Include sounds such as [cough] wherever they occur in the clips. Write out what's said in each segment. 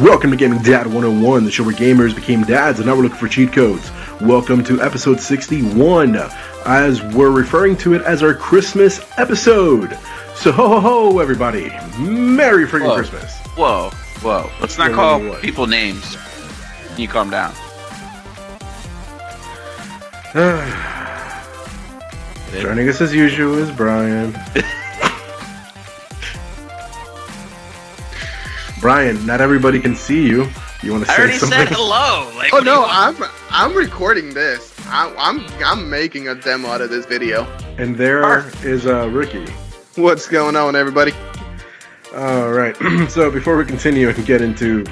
Welcome to Gaming Dad 101, the show where gamers became dads and now we're looking for cheat codes. Welcome to episode 61, as we're referring to it as our Christmas episode. So ho ho ho, everybody! Merry freaking Whoa. Christmas! Whoa, whoa. Let's not call people names. Can you calm down? [sighs] Joining us as usual is Brian. [laughs] Brian, not everybody can see you. You want to say I say already something? said hello. [laughs] Like, Oh what do you no. I'm I'm recording this. I, I'm I'm making a demo out of this video. And there is uh, Ricky. What's going on, everybody? All right. [clears throat] so before we continue and get into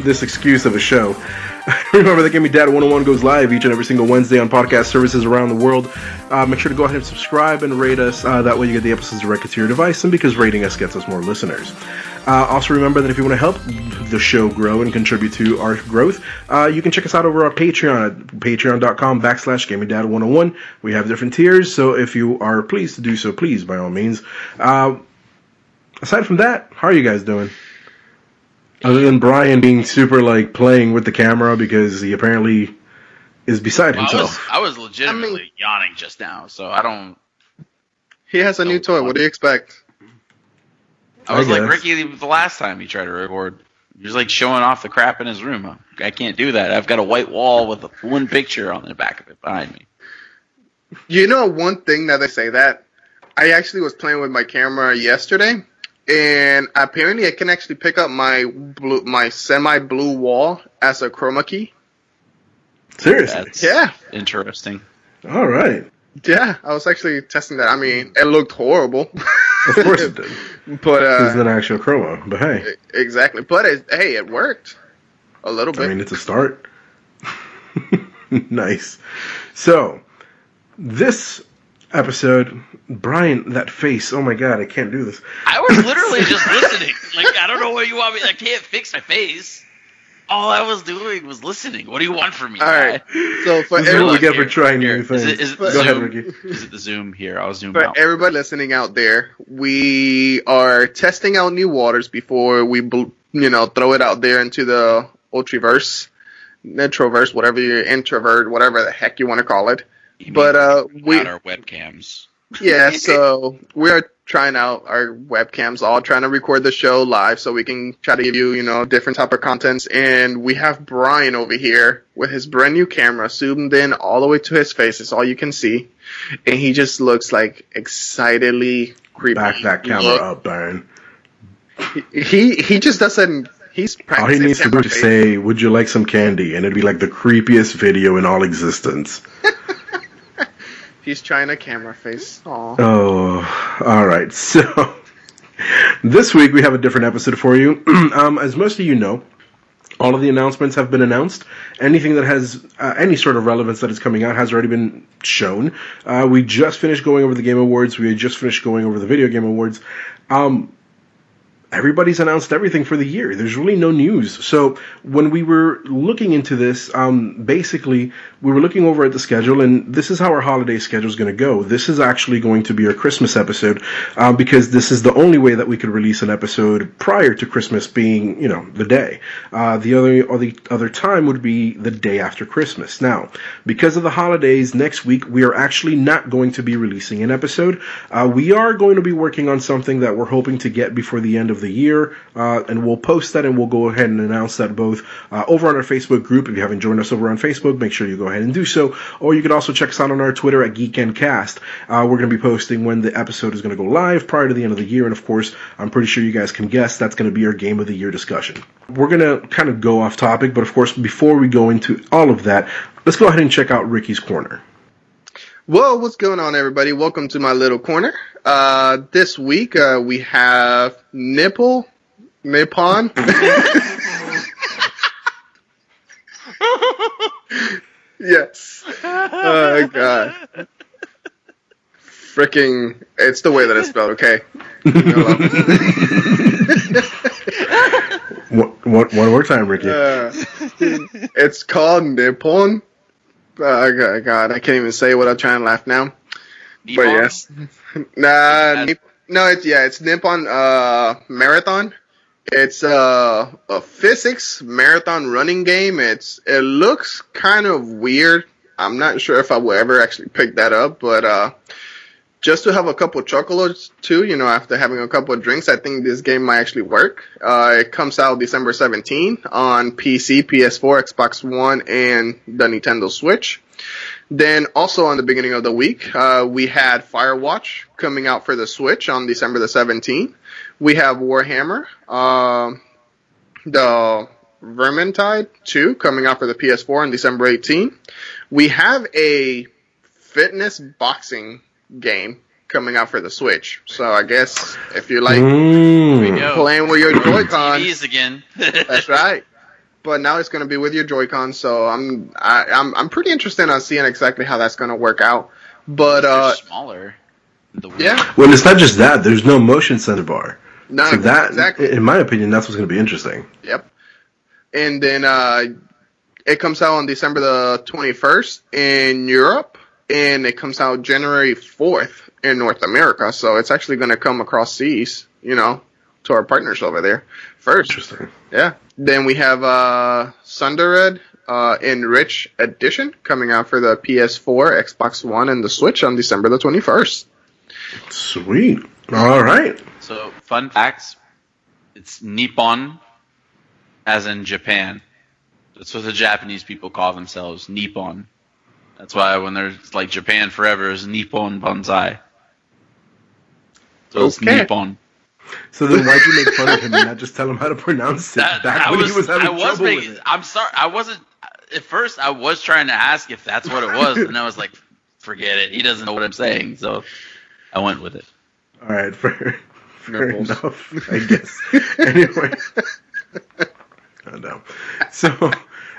this excuse of a show, [laughs] remember that Gaming Dad 101 goes live each and every single Wednesday on podcast services around the world. Uh, make sure to go ahead and subscribe and rate us. Uh, that way you get the episodes directly to your device, and because rating us gets us more listeners. Uh, also remember that if you want to help the show grow and contribute to our growth, uh, you can check us out over on Patreon at patreon.com backslash gamingdad101. We have different tiers, so if you are pleased to do so, please, by all means. Uh, aside from that, how are you guys doing? Other than Brian being super like playing with the camera because he apparently is beside Well, I was, himself. I was legitimately I mean- yawning just now, so I don't. He has a new toy. What do you expect? I was I like. Ricky the last time he tried to record. He was like showing off the crap in his room. I can't do that. I've got a white wall with one picture on the back of it behind me. You know one thing that they say that I actually was playing with my camera yesterday, and apparently I can actually pick up my blue, my semi blue wall as a chroma key. Seriously. That's Yeah, interesting. All right. Yeah. I was actually testing that. I mean, it looked horrible. Of course it did. [laughs] but This is uh, an actual chroma, but hey, exactly. But it, hey, it worked a little bit. I mean it's a start. [laughs] nice. So this episode, Brian, that face. Oh my god, I can't do this. I was literally [laughs] just listening. Like I don't know what you want me. I can't fix my face. All I was doing was listening. What do you want from me? All right. So for This is what we everyone, get for Here, trying here. new things. Is it, is it the Go zoom? ahead, Ricky. Is it the zoom here? I'll zoom for out. everybody listening out there, we are testing out new waters before we, you know, throw it out there into the ultraverse, introverse, whatever you introvert, whatever the heck you want to call it. You But mean uh, we, without our webcams. yeah, so [laughs] we're trying out our webcams, all trying to record the show live, so we can try to give you, you know, different type of contents. And we have Brian over here with his brand new camera zoomed in all the way to his face. It's all you can see, and he just looks like excitedly creepy. Back that camera Look, up, Brian. He he just doesn't. He's All he needs to do is say, "Would you like some candy?" and it'd be like the creepiest video in all existence. [laughs] He's trying a camera face. Aw. Oh, all right. [laughs] So this week we have a different episode for you. [clears throat] um, as most of you know, all of the announcements have been announced. Anything that has uh, any sort of relevance that is coming out has already been shown. Uh, we just finished going over the Game Awards. We had just finished going over the Video Game Awards. Um, everybody's announced everything for the year. There's really no news. So when we were looking into this, um, basically we were looking over at the schedule, and this is how our holiday schedule is going to go. This is actually going to be our Christmas episode uh, because this is the only way that we could release an episode prior to Christmas being, you know, the day. Uh, the other or the other time would be the day after Christmas. Now, because of the holidays, next week we are actually not going to be releasing an episode. Uh, we are going to be working on something that we're hoping to get before the end of the year, uh, and we'll post that and we'll go ahead and announce that both uh, over on our Facebook group. If you haven't joined us over on Facebook, make sure you go ahead and do so. Or you can also check us out on our Twitter at GeekEnd Cast. Uh, we're going to be posting when the episode is going to go live prior to the end of the year, and of course, I'm pretty sure you guys can guess that's going to be our Game of the Year discussion. We're going to kind of go off topic, but of course, before we go into all of that, let's go ahead and check out Ricky's corner. Well, what's going on, everybody? Welcome to my little corner. Uh, this week uh, we have Nipple, Nippon. [laughs] yes. Oh god. Freaking! It's the way that it's spelled. Okay. [laughs] One, one, one more time, Ricky. Uh, it's called Nippon. Uh, God, God, I can't even say what I'm trying to laugh now. But yes, [laughs] nah, Nip- no, it's yeah, it's Nippon uh, Marathon, It's a, a physics marathon running game. It's it looks kind of weird. I'm not sure if I will ever actually pick that up, but uh, just to have a couple chocolates too, you know, after having a couple of drinks, I think this game might actually work. Uh, it comes out December 17 on PC, PS4, Xbox One, and the Nintendo Switch. Then also on the beginning of the week, uh, we had Firewatch coming out for the Switch on December the 17th. We have Warhammer, uh, the Vermintide 2 coming out for the PS4 on December 18. We have a fitness boxing game coming out for the Switch. So I guess if you like Mm. Playing with your Joy-Con, again. [laughs] that's right. But now it's going to be with your Joy-Con, so I'm I, I'm I'm pretty interested on seeing exactly how that's going to work out. But uh, smaller. The Wii. yeah, Well, it's not just that. There's no motion sensor bar. no, So that, exactly. in my opinion, that's what's going to be interesting. Yep. And then uh, it comes out on December the 21st in Europe, and it comes out January 4th in North America. So it's actually going to come across seas, you know, to our partners over there first. Interesting. Yeah. Then we have uh, Sundered uh, Eldritch Edition coming out for the PS4, Xbox One, and the Switch on December the 21st. Sweet. All right. So, fun facts. It's Nippon, as in Japan. That's what the Japanese people call themselves, Nippon. That's why when there's like Japan forever is Nippon Banzai. So it's Nippon. So then, why'd you make fun of him and not just tell him how to pronounce it That, back I when was, he was having I was trouble making, with it? I'm sorry. I wasn't. At first, I was trying to ask if that's what it was, and I was like, "Forget it. He doesn't know what I'm saying." So I went with it. All right, fair, fair Nipples. enough, I guess. anyway, oh, no. So,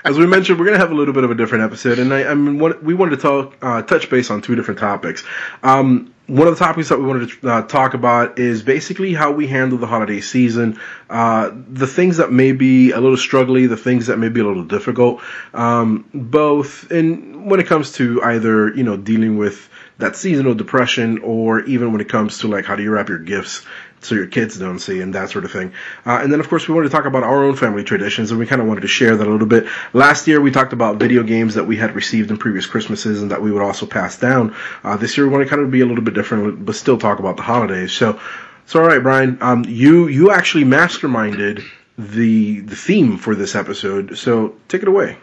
as we mentioned, we're gonna have a little bit of a different episode, and I, I mean, what, we wanted to talk, uh, touch base on two different topics. Um, one of the topics that we wanted to uh, talk about is basically how we handle the holiday season, uh, the things that may be a little struggling, the things that may be a little difficult, um, both in when it comes to either you know dealing with that seasonal depression, or even when it comes to like how do you wrap your gifts so your kids don't see and that sort of thing. Uh, and then of course we wanted to talk about our own family traditions, and we kind of wanted to share that a little bit. Last year we talked about video games that we had received in previous Christmases and that we would also pass down. Uh, this year we want to kind of be a little bit different, but still talk about the holidays. So, so all right, Brian, um, you you actually masterminded the the theme for this episode, so take it away.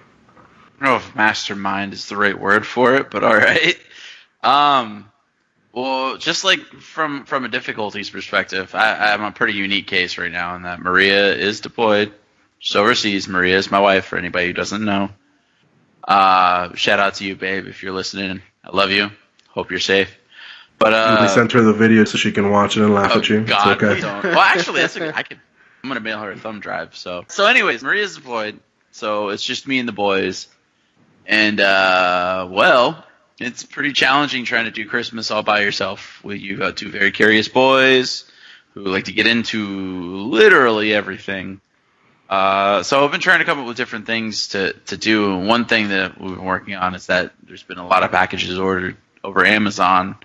I don't know if mastermind is the right word for it, but all right. Um, well, just like from from a difficulties perspective, I, I'm a pretty unique case right now in that Maria is deployed. She's overseas. Maria is my wife. For anybody who doesn't know, uh, shout out to you, babe, if you're listening. I love you. Hope you're safe. But uh, we sent her the video so she can watch it and laugh Oh at you. God, it's okay. Well, actually, that's okay. I could. I'm gonna mail her a thumb drive. So, so anyways, Maria's deployed. So it's just me and the boys, and uh, well, it's pretty challenging trying to do Christmas all by yourself. With you got two very curious boys who like to get into literally everything. Uh, so I've been trying to come up with different things to, to do. And one thing that we've been working on is that there's been a lot of packages ordered over Amazon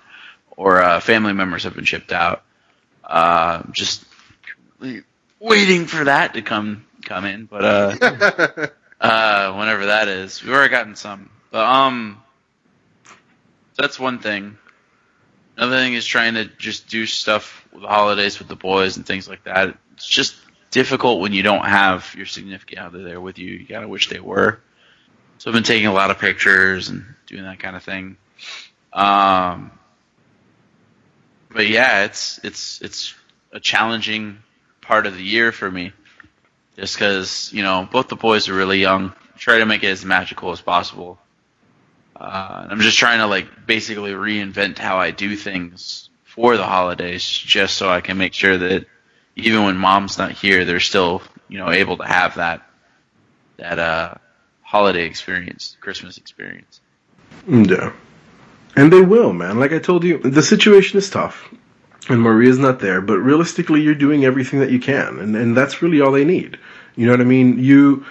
or uh, family members have been shipped out. Uh, just waiting for that to come come in, but uh, [laughs] uh, whenever that is, we've already gotten some. But um, that's one thing. Another thing is trying to just do stuff with the holidays with the boys and things like that. It's just difficult when you don't have your significant other there with you. You gotta wish they were. So I've been taking a lot of pictures and doing that kind of thing. Um, but yeah, it's it's it's a challenging part of the year for me, just because you know both the boys are really young. Try to make it as magical as possible. Uh, I'm just trying to like basically reinvent how I do things for the holidays, just so I can make sure that even when mom's not here, they're still you know able to have that that uh, holiday experience, Christmas experience. Yeah. And they will, man. Like I told you, the situation is tough. And Maria's not there, but realistically you're doing everything that you can. And and that's really all they need. You know what I mean? You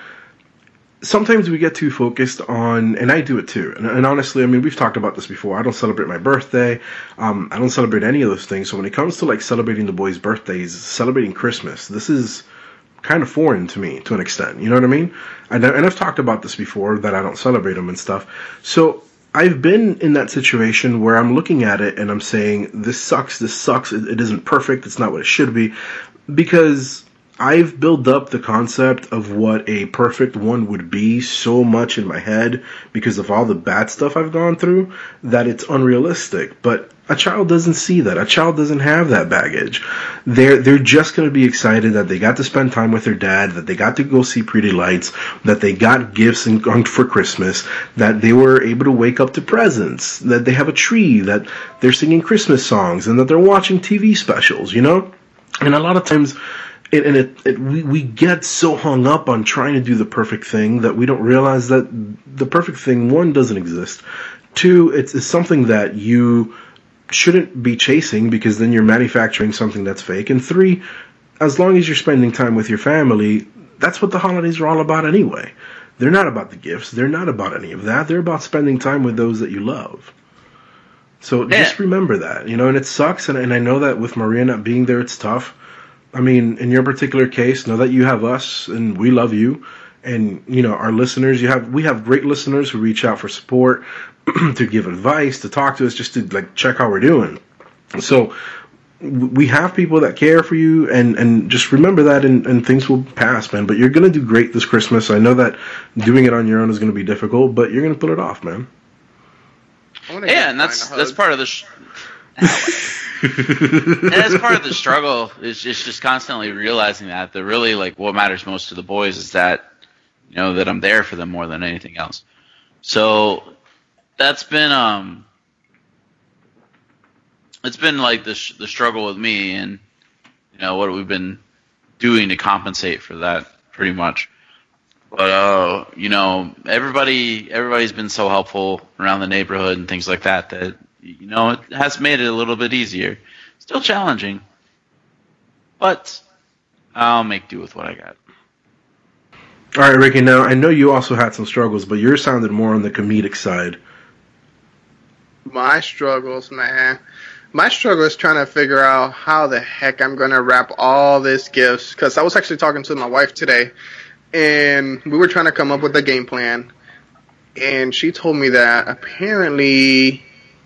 sometimes we get too focused on and I do it too. And, and honestly, I mean, we've talked about this before. I don't celebrate my birthday. Um, I don't celebrate any of those things. So when it comes to like celebrating the boys' birthdays, celebrating Christmas, this is kind of foreign to me to an extent. You know what I mean? And, and I've talked about this before that I don't celebrate them and stuff. So I've been in that situation where I'm looking at it and I'm saying, this sucks, this sucks, it, it isn't perfect, it's not what it should be. Because I've built up the concept of what a perfect one would be so much in my head because of all the bad stuff I've gone through that it's unrealistic. But a child doesn't see that. A child doesn't have that baggage. They're they're just going to be excited that they got to spend time with their dad, that they got to go see pretty lights, that they got gifts and for Christmas, that they were able to wake up to presents, that they have a tree, that they're singing Christmas songs, and that they're watching TV specials. You know, and a lot of times it, and it, it, we, we get so hung up on trying to do the perfect thing that we don't realize that the perfect thing one doesn't exist. Two it's, it's something that you shouldn't be chasing because then you're manufacturing something that's fake. And three as long as you're spending time with your family that's what the holidays are all about anyway. They're not about the gifts. They're not about any of that. They're about spending time with those that you love. So yeah. just remember that you know and it sucks. And, and i know that with maria not being there it's tough I mean, in your particular case, know that you have us and we love you. And you know our listeners. You have we have great listeners who reach out for support, [clears throat] to give advice, to talk to us, just to like check how we're doing. So we have people that care for you and and just remember that and, and things will pass man but you're gonna do great this christmas i know that doing it on your own is gonna be difficult but you're gonna pull it off man yeah and that's that's part of the sh- [laughs] and that's part of the [laughs] struggle is just, just constantly realizing that that really like what matters most to the boys is that you know that I'm there for them more than anything else. So that's been um it's been like the sh- the struggle with me and you know what we've been doing to compensate for that pretty much. But uh, you know, everybody everybody's been so helpful around the neighborhood and things like that that you know, it has made it a little bit easier. Still challenging, but I'll make do with what I got. All right, Ricky. Now I know you also had some struggles, but yours sounded more on the comedic side. My struggles, man. My struggle is trying to figure out how the heck I'm gonna wrap all this gifts. Because I was actually talking to my wife today, and we were trying to come up with a game plan. And she told me that apparently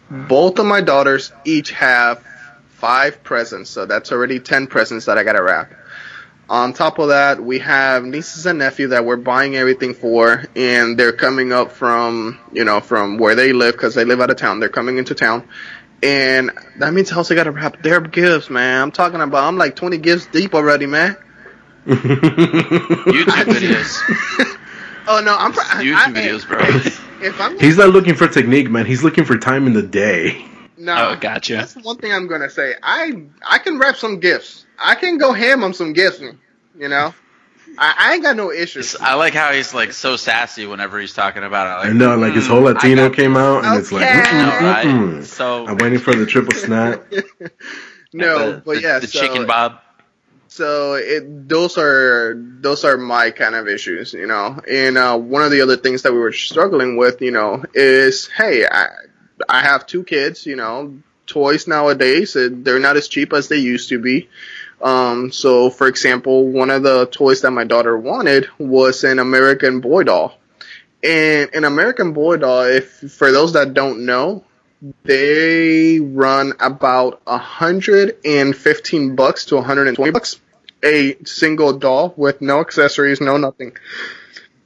both of my daughters each have five presents, so that's already ten presents that I gotta wrap. On top of that, we have nieces and nephews that we're buying everything for, and they're coming up from you know from where they live because they live out of town. They're coming into town, and that means I also gotta wrap their gifts, man. I'm talking about I'm like 20 gifts deep already, man. [laughs] YouTube [laughs] videos. [laughs] oh no, I'm YouTube I, videos, bro if I'm he's not looking for technique, man. He's looking for time in the day. No, oh, gotcha. That's one thing I'm gonna say. I I can wrap some gifts. I can go ham on some gifts. You know, I, I ain't got no issues. I like how he's like so sassy whenever he's talking about it. Like, I know, like his whole mm, Latino came out, and okay. it's like, mm-mm, mm-mm. so I'm waiting for the triple [laughs] snap. no, the, but yeah, the so, chicken bob. So it those are those are my kind of issues, you know. And uh, one of the other things that we were struggling with, you know, is hey, I, I have two kids, you know. Toys nowadays they're not as cheap as they used to be. Um, so, for example, one of the toys that my daughter wanted was an American Boy doll. And an American Boy doll, if for those that don't know, they run about 115 bucks to 120 bucks a single doll with no accessories, no nothing.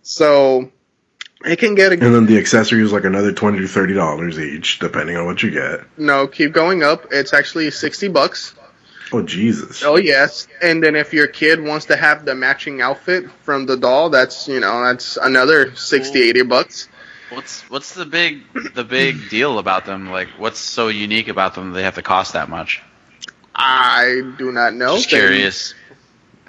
So it can get. A, and then the accessories like another twenty to thirty dollars each, depending on what you get. No, keep going up. It's actually sixty bucks. Oh Jesus! Oh yes, and then if your kid wants to have the matching outfit from the doll, that's you know that's another 60, 80 bucks. What's what's the big the big [clears throat] deal about them? Like, what's so unique about them? They have to cost that much. I do not know. Just curious.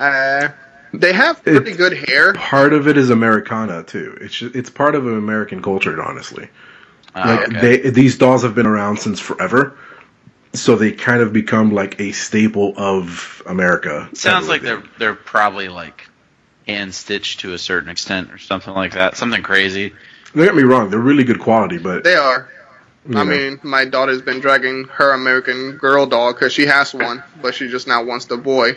Uh, they have pretty it's, good hair. Part of it is Americana too. It's just, it's part of American culture, honestly. Uh, like okay. they these dolls have been around since forever, so they kind of become like a staple of America. Sounds like they're they're probably like hand stitched to a certain extent or something like that. Something crazy. Don't get me wrong; they're really good quality, but they are. I know. mean, my daughter's been dragging her American Girl doll because she has one, but she just now wants the boy.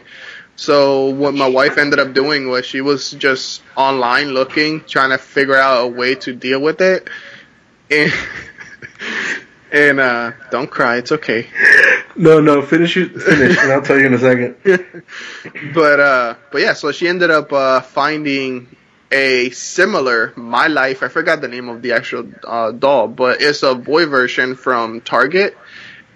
So what my wife ended up doing was she was just online looking, trying to figure out a way to deal with it, and [laughs] and uh, don't cry, it's okay. No, no, finish it, finish, and I'll tell you in a second. [laughs] but uh, but yeah, so she ended up uh, finding a similar My Life. I forgot the name of the actual uh, doll, but it's a boy version from Target,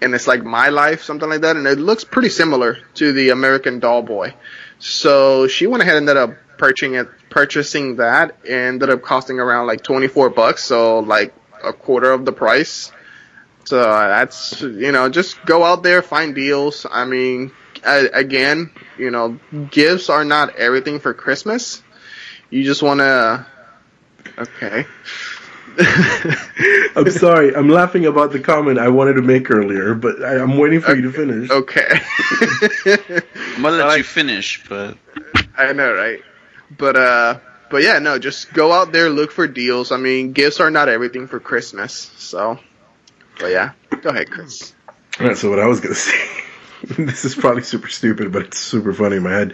and it's like My Life, something like that, and it looks pretty similar to the American Doll Boy. So she went ahead and ended up purchasing it, purchasing that, and ended up costing around like twenty four bucks, so like a quarter of the price. So that's you know just go out there find deals. I mean, again, you know, gifts are not everything for Christmas you just want to. Okay. [laughs] I'm sorry. I'm laughing about the comment I wanted to make earlier, but I, am waiting for okay. you to finish. Okay. [laughs] I'm gonna let like, you finish, but I know, right? But uh, but yeah, no, just go out there, look for deals. I mean, gifts are not everything for Christmas, so. But yeah, go ahead, Chris. All right. So what I was gonna say. [laughs] [laughs] this is probably super stupid, but it's super funny in my head.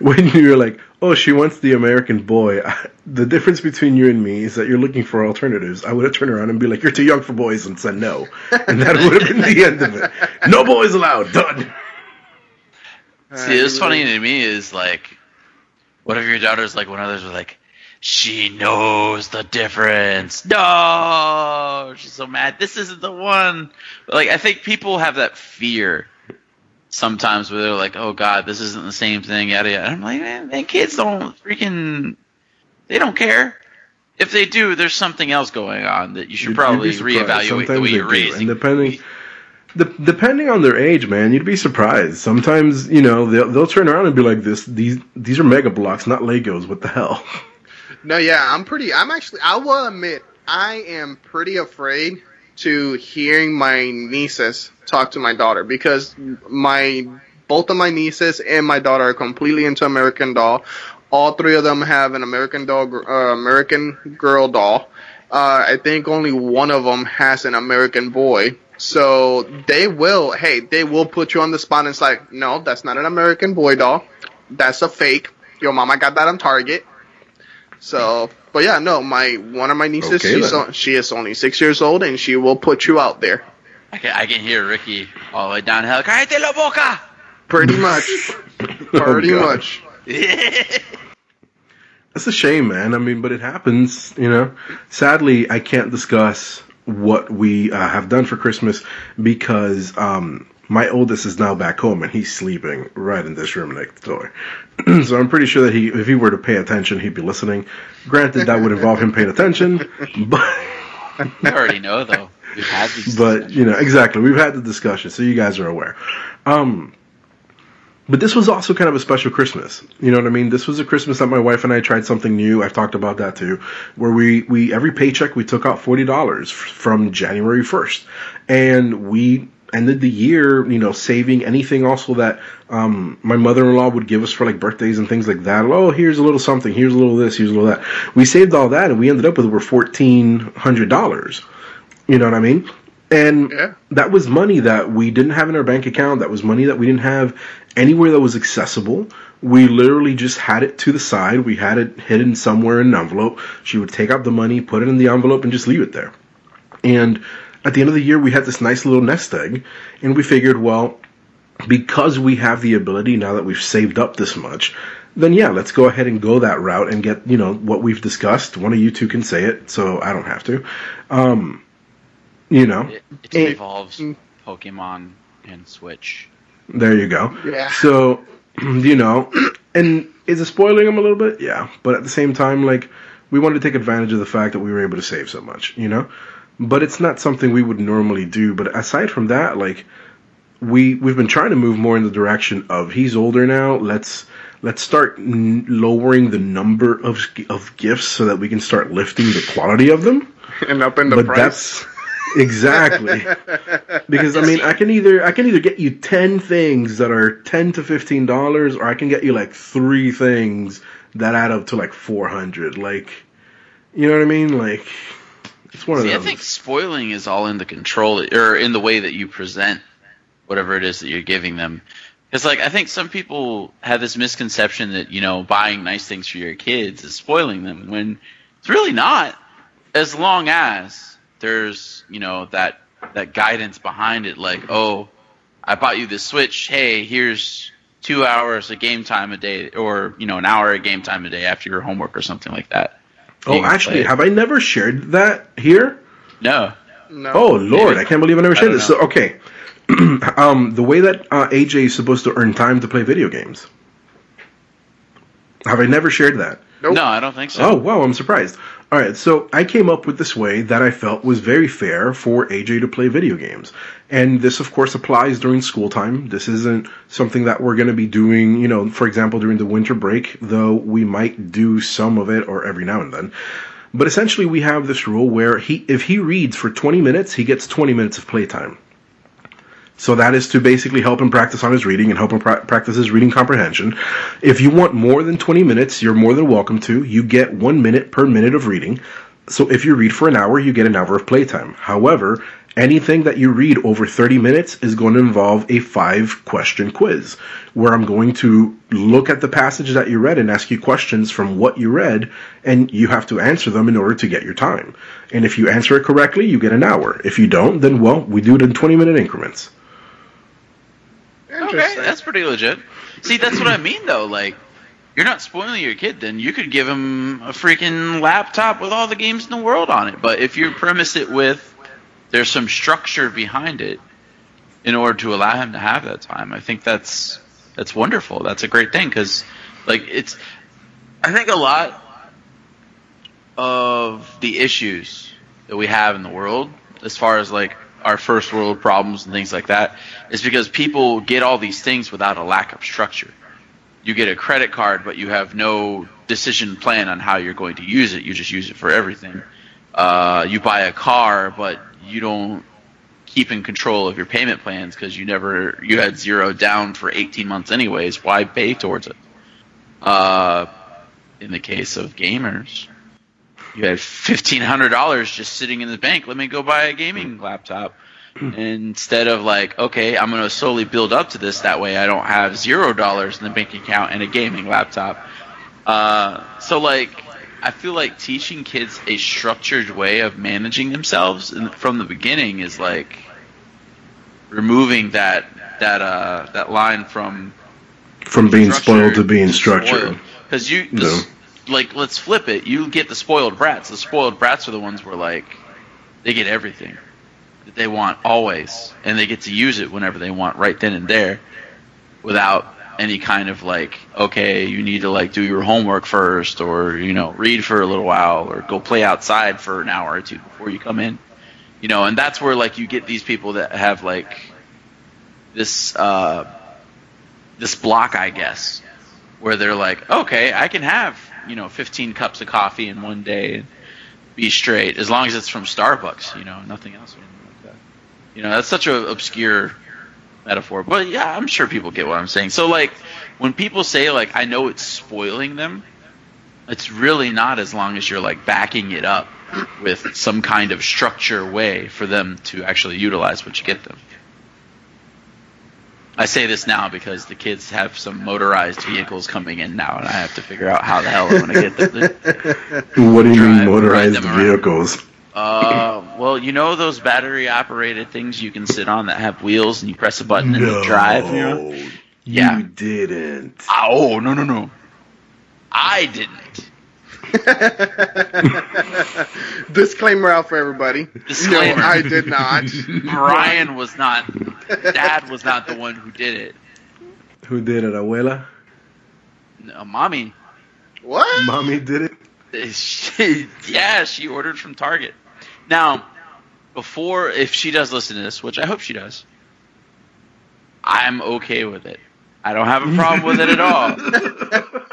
When you're like, oh, she wants the American boy, the difference between you and me is that you're looking for alternatives. I would have turned around and be like, you're too young for boys, and said no. [laughs] And that would have been the end of it. No boys allowed. Done. See, what's funny to me is like, what if your daughter's like, when others are like, she knows the difference. No, she's so mad. This isn't the one. Like, I think people have that fear sometimes where they're like, "Oh God, this isn't the same thing." Yada yada. I'm like, man, man, kids don't freaking, they don't care. If they do, there's something else going on that you should you'd, probably you'd reevaluate Sometimes the way you're raising. And depending, the, depending on their age, man, you'd be surprised. Sometimes, you know, they'll they'll turn around and be like, "This, these, these are Mega Bloks, not Legos. What the hell?" No, yeah, I'm pretty. I'm actually. I will admit, I am pretty afraid to hearing my nieces talk to my daughter because my both of my nieces and my daughter are completely into American Doll. All three of them have an American Doll, uh, American Girl doll. Uh, I think only one of them has an American Boy. So they will, hey, they will put you on the spot and it's like, no, that's not an American Boy doll. That's a fake. Your mama got that on Target. So, but yeah, no, my one of my nieces, okay, she's she is only six years old, and she will put you out there. I can, I can hear Ricky all the way downhill. Cállate la boca. Pretty much. [laughs] Pretty oh, much. [laughs] That's a shame, man. I mean, but it happens, you know. Sadly, I can't discuss what we uh, have done for Christmas because um, my oldest is now back home and he's sleeping right in this room next door. [clears throat] so I'm pretty sure that he, if he were to pay attention, he'd be listening. Granted, that would involve him paying attention, [laughs] but I already know though. We've had these. [laughs] But you know, exactly. We've had the discussion, so you guys are aware. Um, but this was also kind of a special Christmas. You know what I mean? This was a Christmas that my wife and I tried something new. I've talked about that too, where we we every paycheck we took out forty dollars from January first, and we ended the year, you know, saving anything also that um, my mother-in-law would give us for like birthdays and things like that. Oh, here's a little something. Here's a little this. Here's a little that. We saved all that, and we ended up with over fourteen hundred dollars. You know what I mean? And yeah. that was money that we didn't have in our bank account. That was money that we didn't have anywhere that was accessible. We literally just had it to the side. We had it hidden somewhere in an envelope. She would take out the money, put it in the envelope, and just leave it there. And at the end of the year, we had this nice little nest egg, and we figured, well, because we have the ability now that we've saved up this much, then yeah, let's go ahead and go that route and get you know what we've discussed. One of you two can say it, so I don't have to. Um, you know, it, it involves Pokemon and Switch. There you go. Yeah. So, [clears throat] you know, [clears throat] and is it spoiling them a little bit? Yeah, but at the same time, like we wanted to take advantage of the fact that we were able to save so much, you know. But it's not something we would normally do. But aside from that, like we we've been trying to move more in the direction of he's older now. Let's let's start n- lowering the number of of gifts so that we can start lifting the quality of them. [laughs] And up in the but price. That's, [laughs] Exactly. [laughs] because I mean, I can either I can either get you 10 things that are 10 to 15 dollars or I can get you like 3 things that add up to like 400. Like you know what I mean? Like It's one See, of I think spoiling is all in the control or in the way that you present whatever it is that you're giving them. Because, like, I think some people have this misconception that you know buying nice things for your kids is spoiling them when it's really not. As long as there's you know that that guidance behind it, like, oh, I bought you this Switch. Hey, here's two hours of game time a day, or you know, an hour of game time a day after your homework or something like that. Oh, actually, play. have I never shared that here? no. No. Oh Lord, Maybe. I can't believe I never shared don't this. So okay, [clears throat] um, the way that uh, AJ is supposed to earn time to play video games. Have I never shared that? Nope. No, I don't think so. Oh wow, I'm surprised. All right, so I came up with this way that I felt was very fair for AJ to play video games, and this, of course, applies during school time. This isn't something that we're going to be doing, you know, for example, during the winter break, though we might do some of it or every now and then. But essentially, we have this rule where he, if he reads for 20 minutes, he gets 20 minutes of playtime. So that is to basically help him practice on his reading and help him pra- practice his reading comprehension. If you want more than 20 minutes, you're more than welcome to. You get one minute per minute of reading. So if you read for an hour, you get an hour of playtime. However, anything that you read over 30 minutes is going to involve a five question quiz where I'm going to look at the passage that you read and ask you questions from what you read, and you have to answer them in order to get your time. And if you answer it correctly, you get an hour. If you don't, then well, we do it in 20 minute increments. Okay, that's pretty legit. See, that's what I mean, though. Like, you're not spoiling your kid. Then you could give him a freaking laptop with all the games in the world on it. But if you premise it with there's some structure behind it in order to allow him to have that time, I think that's that's wonderful. That's a great thing because, like, it's. I think a lot of the issues that we have in the world, as far as like our first world problems and things like that, is because people get all these things without a lack of structure. You get a credit card, but you have no decision plan on how you're going to use it. You just use it for everything. Uh, you buy a car, but you don't keep in control of your payment plans because you never you had zero down for 18 months anyways. Why pay towards it? Uh, in the case of gamers, you had fifteen hundred dollars just sitting in the bank. Let me go buy a gaming laptop. [clears throat] Instead of like, okay, I'm gonna slowly build up to this. That way, I don't have zero dollars in the bank account and a gaming laptop. Uh, so like, I feel like teaching kids a structured way of managing themselves in, from the beginning is like removing that that uh that line from From being spoiled to being structured. because you No. Like let's flip it. You get the spoiled brats. The spoiled brats are the ones where like they get everything that they want always and they get to use it whenever they want right then and there without any kind of like okay you need to like do your homework first or you know read for a little while or go play outside for an hour or two before you come in. You know and that's where like you get these people that have like this uh this block i guess where they're like okay i can have you know 15 cups of coffee in one day and be straight as long as it's from starbucks you know nothing else like that. You know that's such an obscure metaphor but yeah i'm sure people get what i'm saying. So like when people say like i know it's spoiling them it's really not as long as you're like backing it up with some kind of structure way for them to actually utilize what you get them I say this now because the kids have some motorized vehicles coming in now, and I have to figure out how the hell I'm going to get them. [laughs] What do you Drive- mean motorized ride them around. vehicles? Uh, well, you know those battery-operated things you can sit on that have wheels, and you press a button and they drive. You know? you Yeah. didn't. Oh no no no! I didn't. [laughs] Disclaimer out for everybody. Disclaimer. No, I did not. Brian was not. Dad was not the one who did it. Who did it, abuela? No, mommy. What? Mommy did it. She, yeah, she ordered from Target. Now, before, if she does listen to this, which I hope she does, I'm okay with it. I don't have a problem with it at all. [laughs]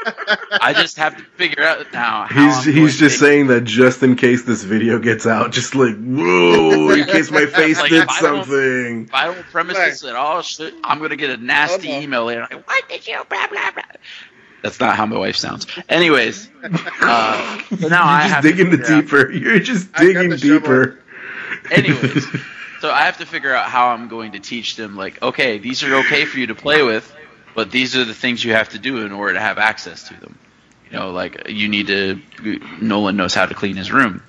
I just have to figure out now. How He's I'm he's just saying that just in case this video gets out, just like whoa, in case my [laughs] face Like, did if I something. If I don't premise Right. this at all, I'm gonna get a nasty Hold on. email later. Like, what did you blah blah blah? That's not how my wife sounds. Anyways, uh, so [laughs] now I You're just have digging to, the deeper. You're just digging the shovel. deeper. Anyways, [laughs] so I have to figure out how I'm going to teach them. Like, okay, these are okay for you to play with, but these are the things you have to do in order to have access to them. You know, like you need to. Nolan knows how to clean his room.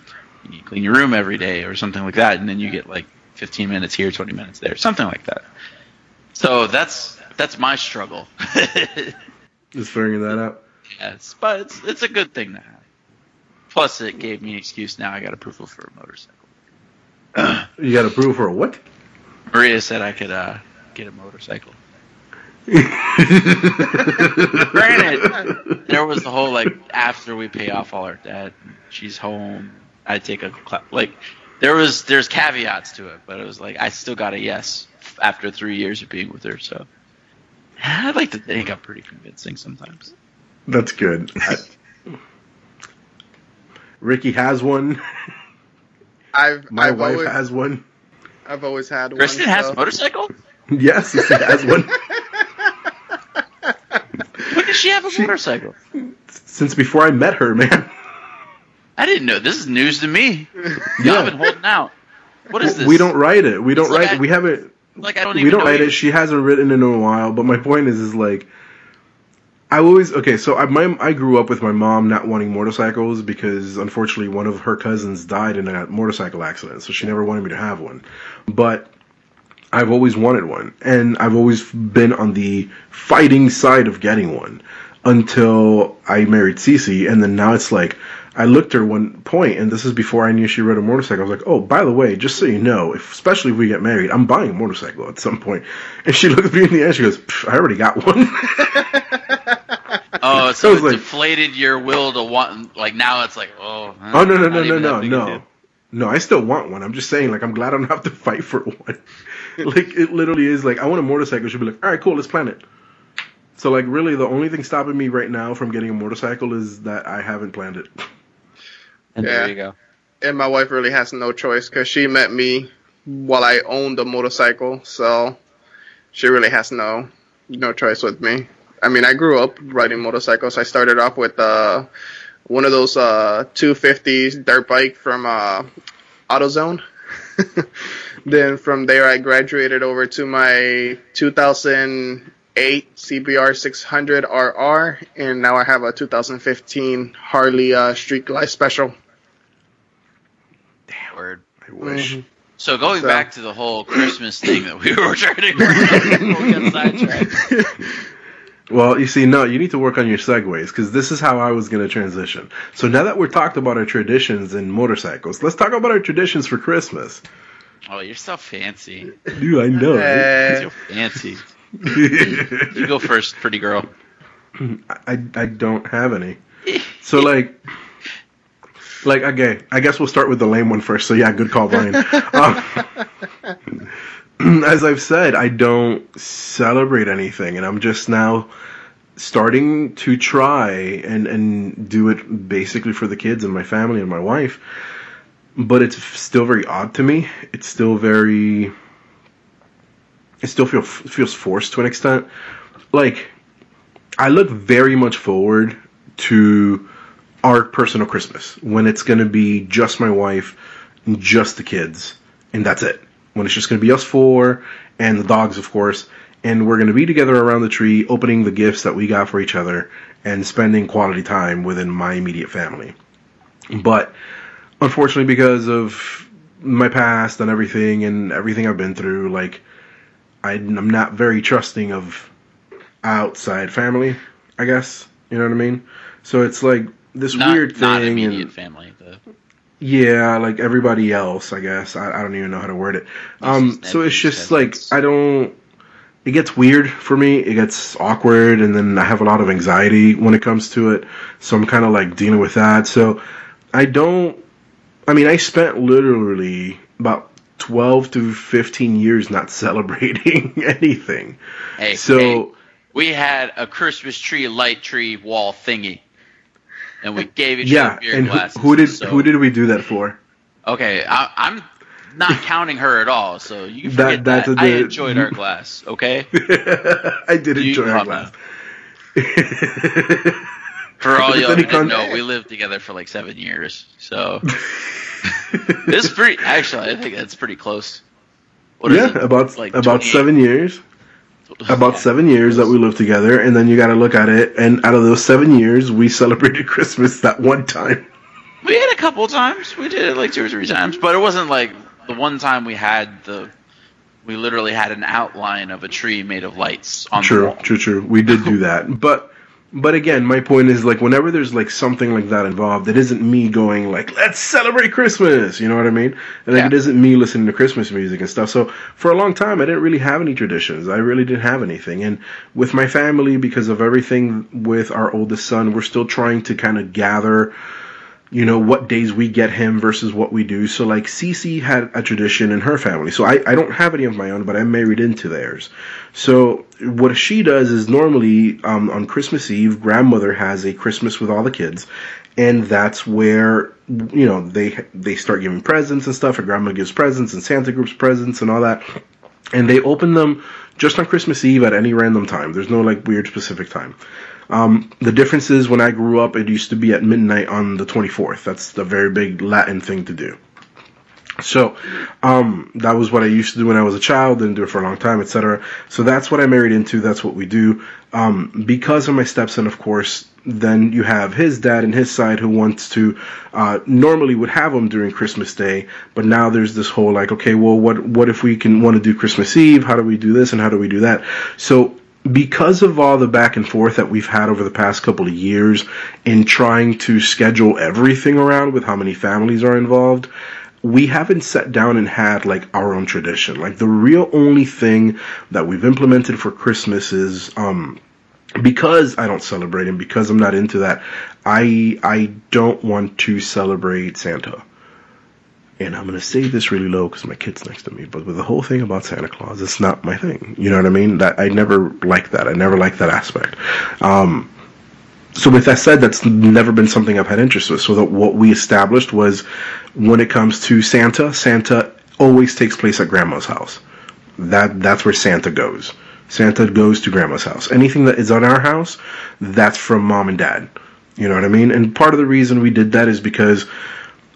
You need to clean your room every day, or something like that, and then you get like 15 minutes here, 20 minutes there, something like that. So that's that's my struggle. [laughs] Just figuring that out. yes, but it's it's a good thing to have. Plus, it gave me an excuse. Now I got approval for a motorcycle. [clears throat] You got approval for a what? Maria said I could uh, get a motorcycle. Granted, there was the whole like after we pay off all our debt, she's home. I take a cla- like there was there's caveats to it, but it was like I still got a yes after three years of being with her. So I'd like to think I'm pretty convincing sometimes. That's good. I- Ricky has one. I've My I've wife always, has one. I've always had Kristen one. Kristen has so- a motorcycle. Yes, he has one. She have a She- motorcycle? Since before I met her, man. I didn't know. This is news to me. [laughs] Yeah. I've been holding out. What is this? We don't write it. We don't It's like write I- We haven't. like. I don't even We don't write you. it. She hasn't written it in a while. But my point is, is like, I always okay. So I my I grew up with my mom not wanting motorcycles because unfortunately one of her cousins died in a motorcycle accident, so she never wanted me to have one. But I've always wanted one, and I've always been on the fighting side of getting one until I married Cece, and then now it's like I looked at her one point, and this is before I knew she rode a motorcycle. I was like, "Oh, by the way, just so you know, if, especially if we get married, I'm buying a motorcycle at some point." And she [laughs] looked me in the eye, she goes, "I already got one." Oh, [laughs] so it like- deflated your will to want. Like now, it's like, oh. oh no no no no no no no! I still want one. I'm just saying, like, I'm glad I don't have to fight for one. [laughs] like, it literally is like I want a motorcycle. She'll be like, "All right, cool, let's plan it." So like, really, the only thing stopping me right now from getting a motorcycle is that I haven't planned it. And Yeah. there you go. and my wife really has no choice because she met me while I owned a motorcycle, so she really has no no choice with me. I mean, I grew up riding motorcycles. I started off with uh, one of those uh, 250s dirt bike from uh, AutoZone. [laughs] then from there, I graduated over to my 2008 CBR 600 RR, and now I have a 2015 Harley uh, Street Glide Special. Damn. Word. I wish. Mhm. So going So- back to the whole Christmas thing that we [laughs] were trying to before we got sidetracked. Well, you see, no, you need to work on your segues because this is how I was going to transition. So now that we're talked about our traditions in motorcycles, let's talk about our traditions for Christmas. Oh, you're so fancy. Dude, I know. Right? Eh, So fancy. [laughs] You go first, pretty girl. I I don't have any. So like, like okay, I guess we'll start with the lame one first. So yeah, good call, Brian. Um, [clears throat] as I've said, I don't celebrate anything, and I'm just now starting to try and and do it basically for the kids and my family and my wife. But it's still very odd to me. It's still very. It still feel, feels forced to an extent. Like, I look very much forward to our personal Christmas when it's going to be just my wife just the kids, and that's it. When it's just going to be us four and the dogs, of course, and we're going to be together around the tree, opening the gifts that we got for each other, and spending quality time within my immediate family. But unfortunately, because of my past and everything, and everything I've been through, like I, I'm not very trusting of outside family, I guess. You know what I mean? So it's like this Not, weird thing. not immediate and, family. The, yeah, like everybody else, I guess. I, I don't even know how to word it. Um, so it's just like. I don't. It gets weird for me. It gets awkward, and then I have a lot of anxiety when it comes to it. So I'm kind of like dealing with that. So I don't. I mean, I spent literally about twelve to fifteen years not [laughs] celebrating [laughs] anything. hey, So. hey, we had a Christmas tree, light tree wall thingy, and we gave each Yeah, other beer and who, glasses. who did so- who did we do that for? Okay, I, I'm not [laughs] counting her at all. So you That- forget that. that's I the- enjoyed our glass. Okay. I did You enjoy our class. For all y'all who didn't know, we lived together for like seven years, so [laughs] it's pretty. Actually, I think that's pretty close. What yeah, about Like about 28? seven years. About Yeah. seven years that we lived together, and then you got to look at it. And out of those seven years, we celebrated [laughs] Christmas that one time. We had a couple times. We did it like two or three times, but it wasn't like the one time we had the. We literally had an outline of a tree made of lights on the True, true, true. We did do [laughs] that, but but again, my point is like whenever there's like something like that involved, it isn't me going like let's celebrate Christmas. You know what I mean? And like Yeah. it isn't me listening to Christmas music and stuff. So for a long time, I didn't really have any traditions. I really didn't have anything. And with my family, because of everything with our oldest son, we're still trying to kind of gather you know what days we get him versus what we do. So like Cece had a tradition in her family. So I, I don't have any of my own but i'm married into theirs. So what she does is normally um, on christmas eve grandmother has a christmas with all the kids. And that's where you know they they start giving presents and stuff and grandma gives presents and santa gives presents and all that. And they open them just on christmas eve at any random time. There's no like weird specific time um, the difference is when I grew up, it used to be at midnight on the 24th. That's the very big Latin thing to do. So um, that was what I used to do when I was a child. Didn't do it for a long time, etc. So that's what I married into. That's what we do. Um, because of my stepson, of course. Then you have his dad and his side who wants to uh, normally would have them during Christmas Day, but now there's this whole like, okay, well, what what if we can want to do Christmas Eve? How do we do this and how do we do that? So because of all the back and forth that we've had over the past couple of years in trying to schedule everything around with how many families are involved, we haven't sat down and had like our own tradition. Like the real only thing that we've implemented for Christmas is um because I don't celebrate and because I'm not into that, I I don't want to celebrate Santa. And I'm gonna say this really low because my kid's next to me. But with the whole thing about Santa Claus, it's not my thing. You know what I mean? That I never liked that. I never liked that aspect. Um, so with that said, that's never been something I've had interest with. So that what we established was, when it comes to Santa, Santa always takes place at Grandma's house. That that's where Santa goes. Santa goes to Grandma's house. Anything that is on our house, that's from Mom and Dad. You know what I mean? And part of the reason we did that is because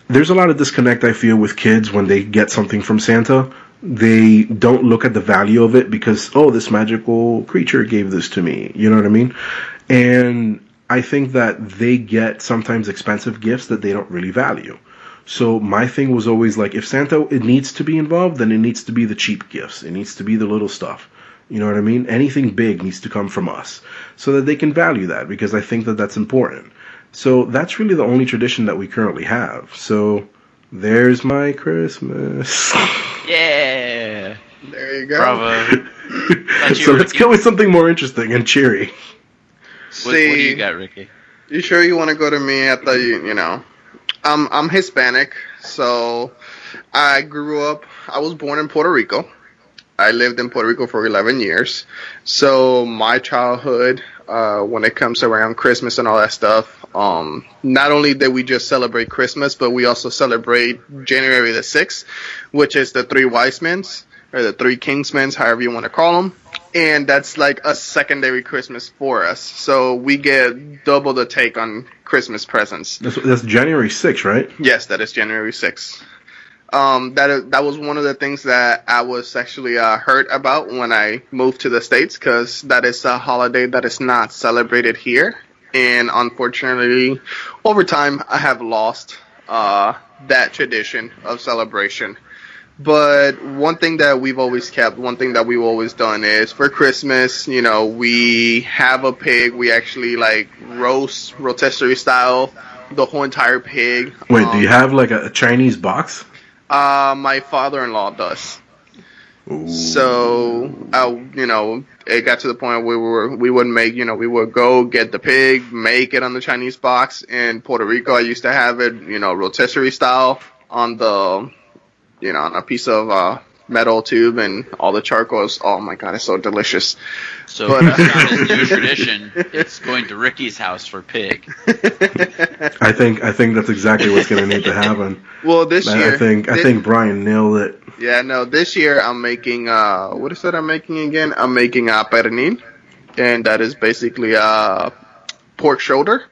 there's a lot of disconnect I feel with kids when they get something from Santa. They don't look at the value of it because oh, this magical creature gave this to me. You know what I mean? And I think that they get sometimes expensive gifts that they don't really value. So my thing was always like, if Santa it needs to be involved, then it needs to be the cheap gifts. It needs to be the little stuff. You know what I mean? Anything big needs to come from us so that they can value that because I think that that's important. So that's really the only tradition that we currently have. So there's my Christmas. [laughs] Yeah, There you go. bravo. [laughs] you so let's go with something more interesting and cheery. What, what do you got, Ricky? You sure you want to go to me? I thought you, you know, I'm I'm Hispanic, so I grew up. I was born in Puerto Rico. I lived in Puerto Rico for 11 years. So my childhood, uh, when it comes around Christmas and all that stuff, um, not only did we just celebrate Christmas, but we also celebrate January the 6th, which is the three wise men's or the three kingsmen's, however you want to call them. And that's like a secondary Christmas for us. So we get double the take on Christmas presents. That's, that's January 6th, right? Yes, that is January 6th. Um, that that was one of the things that I was actually uh, hurt about when I moved to the states because that is a holiday that is not celebrated here, and unfortunately, over time I have lost uh, that tradition of celebration. But one thing that we've always kept, one thing that we've always done is for Christmas, you know, we have a pig. We actually like roast rotisserie style the whole entire pig. Wait, Um, do you have like a, a Chinese box? Uh, my father-in-law does. Ooh. So, I, you know, it got to the point where we were we would make, you know, we would go get the pig, make it on the Chinese box. In Puerto Rico, I used to have it, you know, rotisserie style on the, you know, on a piece of uh, metal tube, and all the charcoals. Oh my god, it's so delicious. So But- that's not a new [laughs] tradition. It's going to Ricky's house for pig. I think I think that's exactly what's going to need to happen. well, this I- year, I think I think Brian nailed it. yeah, no, this year I'm making uh, what is it? I'm making again? I'm making uh, pernil. and that is basically a pork shoulder.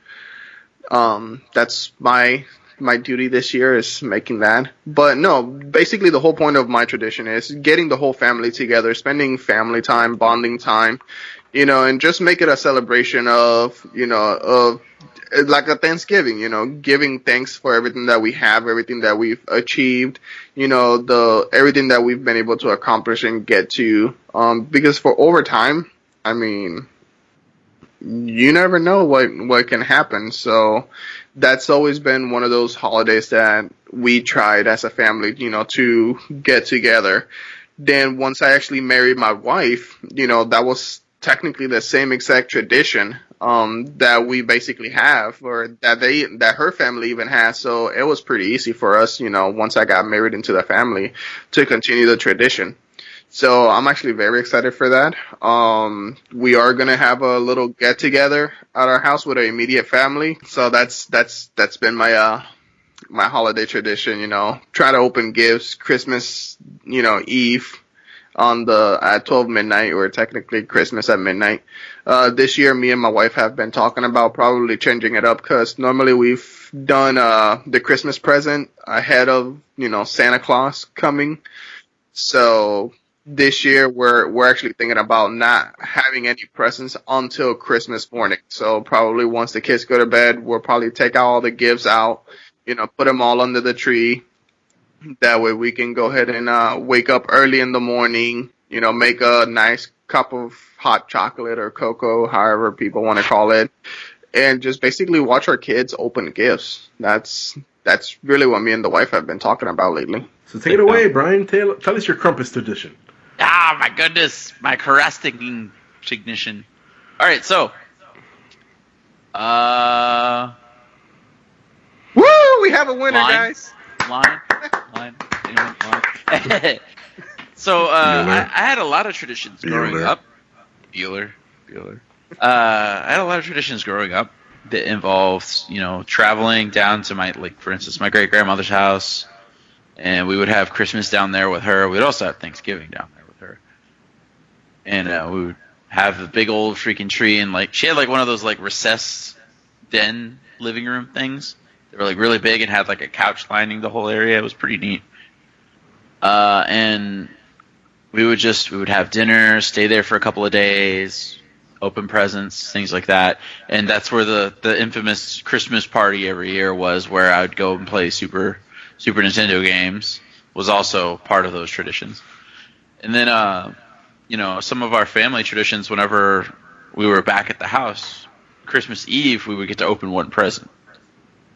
Um, that's my my duty this year is making that. But no, basically the whole point of my tradition is getting the whole family together, spending family time, bonding time, you know, and just make it a celebration of, you know, of like a Thanksgiving, you know, giving thanks for everything that we have, everything that we've achieved, you know, the everything that we've been able to accomplish and get to. Um, because for overtime, I mean, you never know what what can happen. So that's always been one of those holidays that we tried as a family, you know, to get together. Then once I actually married my wife, you know, that was technically the same exact tradition um, that we basically have, or that they that her family even has. So it was pretty easy for us, you know, once I got married into the family, to continue the tradition. So I'm actually very excited for that. Um, we are gonna have a little get together at our house with our immediate family. So that's that's that's been my uh my holiday tradition. You know, try to open gifts, Christmas, you know, Eve on the at 12 midnight or technically Christmas at midnight. Uh, this year, me and my wife have been talking about probably changing it up because normally we've done uh, the Christmas present ahead of you know Santa Claus coming. So this year we're we're actually thinking about not having any presents until Christmas morning. So probably once the kids go to bed, we'll probably take all the gifts out, you know, put them all under the tree. That way we can go ahead and uh, wake up early in the morning, you know, make a nice cup of hot chocolate or cocoa, however people want to call it, and just basically watch our kids open gifts. That's that's really what me and the wife have been talking about lately. So take it away, Brian. Tell, tell us your Krampus tradition. Ah, my goodness, my caressing ignition. All right, so, uh, woo, we have a winner, line, guys. Line, line, anyone, line. [laughs] so, uh, I, I, had a lot of traditions growing up. Bueller, Bueller. Uh, I had a lot of traditions growing up that involved, you know, traveling down to my, like, for instance, my great grandmother's house, and we would have Christmas down there with her. We'd also have Thanksgiving down there with her, and uh, we would have a big old freaking tree, and like she had like one of those like recessed den living room things. They were like really big and had like a couch lining the whole area. It was pretty neat. Uh, and we would just we would have dinner, stay there for a couple of days, open presents, things like that. And that's where the the infamous Christmas party every year was, where I would go and play Super Super Nintendo games. Was also part of those traditions. And then, uh, you know, some of our family traditions. Whenever we were back at the house, Christmas Eve, we would get to open one present,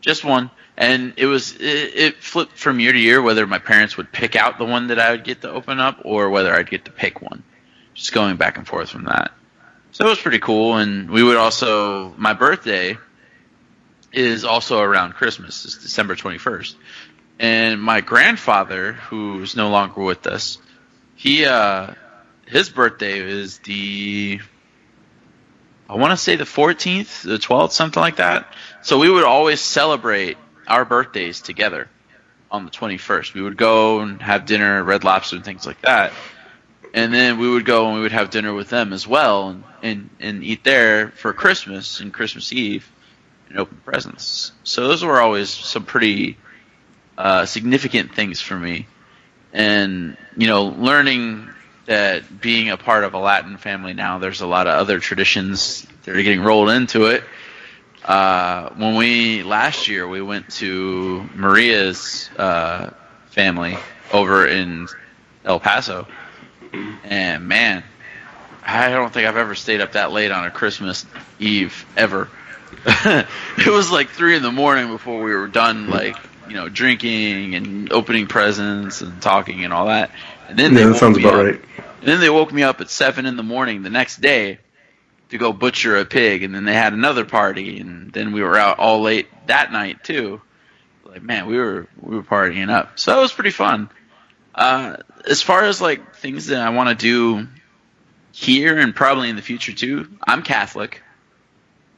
just one. And it was it, it flipped from year to year whether my parents would pick out the one that I would get to open up or whether I'd get to pick one. Just going back and forth from that. So it was pretty cool. And we would also my birthday is also around Christmas. It's December twenty first. And my grandfather, who's no longer with us, he uh his birthday is the I want to say the 14th, the 12th, something like that. So we would always celebrate our birthdays together on the 21st. We would go and have dinner Red Lobster and things like that. And then we would go and we would have dinner with them as well and, and, and eat there for Christmas and Christmas Eve and open presents. So those were always some pretty uh, significant things for me. And, you know, learning that being a part of a Latin family now, there's a lot of other traditions that are getting rolled into it. Uh, when we last year we went to Maria's uh, family over in El Paso, and man, I don't think I've ever stayed up that late on a Christmas Eve ever. [laughs] it was like three in the morning before we were done, like you know, drinking and opening presents and talking and all that. And then they Yeah, that woke sounds me about up- right. and then they woke me up at seven in the morning the next day to go butcher a pig, and then they had another party, and then we were out all late that night too. Like man, we were we were partying up, so that was pretty fun. Uh, as far as like things that I want to do here and probably in the future too, I'm Catholic.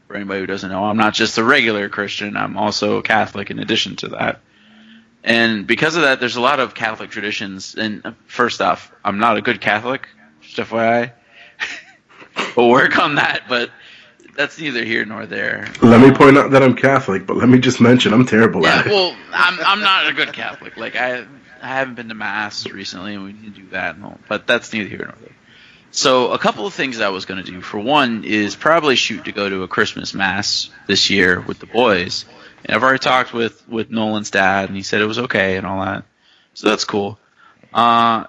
For anybody who doesn't know, I'm not just a regular Christian. I'm also Catholic in addition to that. And because of that, there's a lot of Catholic traditions. And uh, first off, I'm not a good Catholic, just FYI. [laughs] we'll work on that, but that's neither here nor there. Let me point out that I'm Catholic, but let me just mention I'm terrible Yeah, at it. well, [laughs] I'm I'm not a good Catholic. Like I I haven't been to mass recently, and we need to do that. And all, but that's neither here nor there. So a couple of things I was going to do. For one, is probably shoot to go to a Christmas mass this year with the boys. And I've already talked with with Nolan's dad, and he said it was okay and all that. So that's cool. Uh,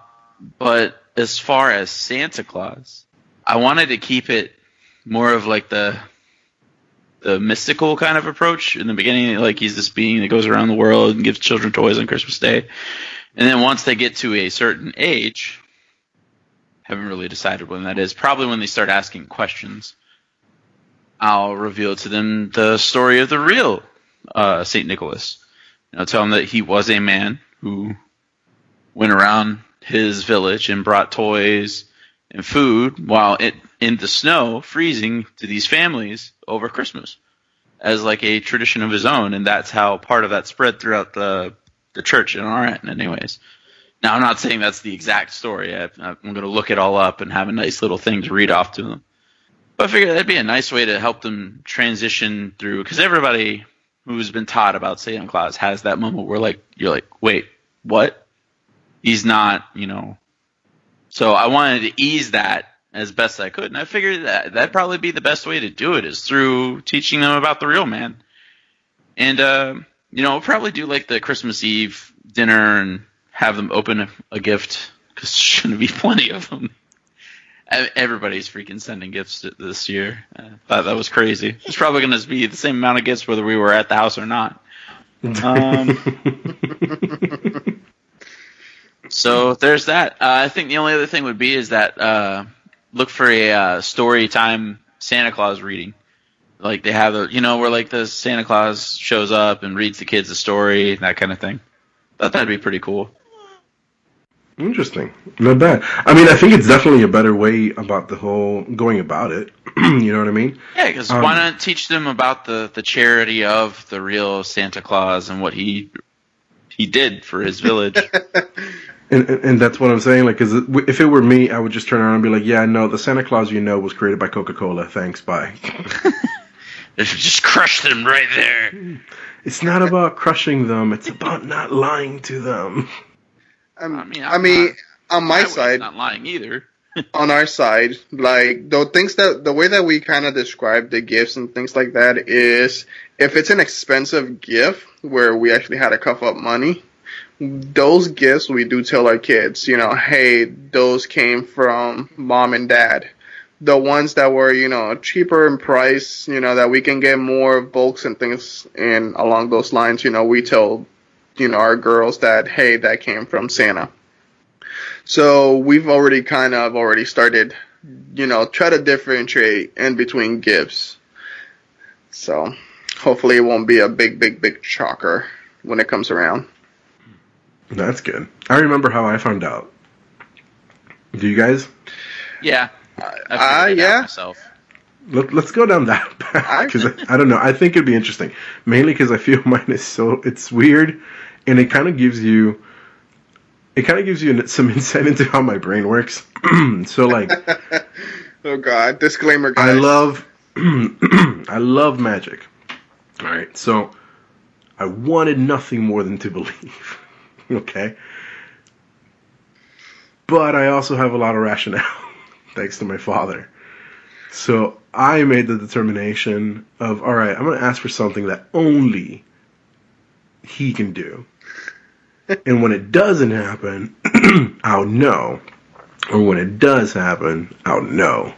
but as far as Santa Claus, I wanted to keep it more of like the the mystical kind of approach in the beginning. Like he's this being that goes around the world and gives children toys on Christmas Day, and then once they get to a certain age, haven't really decided when that is. Probably when they start asking questions, I'll reveal to them the story of the real uh, Saint Nicholas. You know, tell them that he was a man who went around his village and brought toys and food while it in the snow, freezing to these families over Christmas as like a tradition of his own, and that's how part of that spread throughout the the church in our end, anyways. Now, I'm not saying that's the exact story. I, I'm going to look it all up and have a nice little thing to read off to them. But I figured that'd be a nice way to help them transition through, because everybody who's been taught about Santa Claus has that moment where like you're like, wait, what? He's not, you know. So I wanted to ease that as best I could, and I figured that that'd probably be the best way to do it is through teaching them about the real man. And uh, you know, we'll probably do like the Christmas Eve dinner and have them open a, a gift because there's shouldn't be [laughs] plenty of them. Everybody's freaking sending gifts this year. I thought that was crazy. It's probably going to be the same amount of gifts whether we were at the house or not. Um, [laughs] so there's that. Uh, I think the only other thing would be is that uh, look for a uh, story time Santa Claus reading. Like they have a, you know, where like the Santa Claus shows up and reads the kids a story, that kind of thing. Thought that'd be pretty cool. Interesting. Not bad. I mean, I think it's definitely a better way about the whole going about it. [clears throat] you know what I mean? Yeah, because Um, why not teach them about the the charity of the real Santa Claus and what he he did for his village? [laughs] And, and, and that's what I'm saying. Like, cause if it were me, I would just turn around and be like, "Yeah, no, the Santa Claus you know was created by Coca-Cola. Thanks, bye." [laughs] Just crush them right there. It's not about crushing them. It's about not lying to them. I mean, I mean, not- on my side, not lying either. [laughs] on our side, like the things that the way that we kind of describe the gifts and things like that is if it's an expensive gift where we actually had to cuff up money, those gifts we do tell our kids, you know, hey, those came from mom and dad. The ones that were, you know, cheaper in price, you know, that we can get more bulks and things and along those lines, you know, we tell, you know, our girls that, hey, that came from Santa. So we've already kind of already started, you know, try to differentiate in between gifts. So hopefully it won't be a big, big, big shocker when it comes around. That's good. I remember how I found out. Do you guys? Yeah, I Uh, figured it out yeah. myself. Let, let's go down that [laughs] path because I, I don't know. I think it'd be interesting, mainly because I feel [laughs] mine is so it's weird, and it kind of gives you, it kind of gives you some insight into how my brain works. [clears throat] so like, [laughs] oh God, disclaimer, guys. I love, [clears throat] I love magic. All right, so I wanted nothing more than to believe. okay, but I also have a lot of rationale, thanks to my father. So I made the determination of, all right, I'm going to ask for something that only he can do. [laughs] and when it doesn't happen, [clears throat] I'll know. Or when it does happen, I'll know.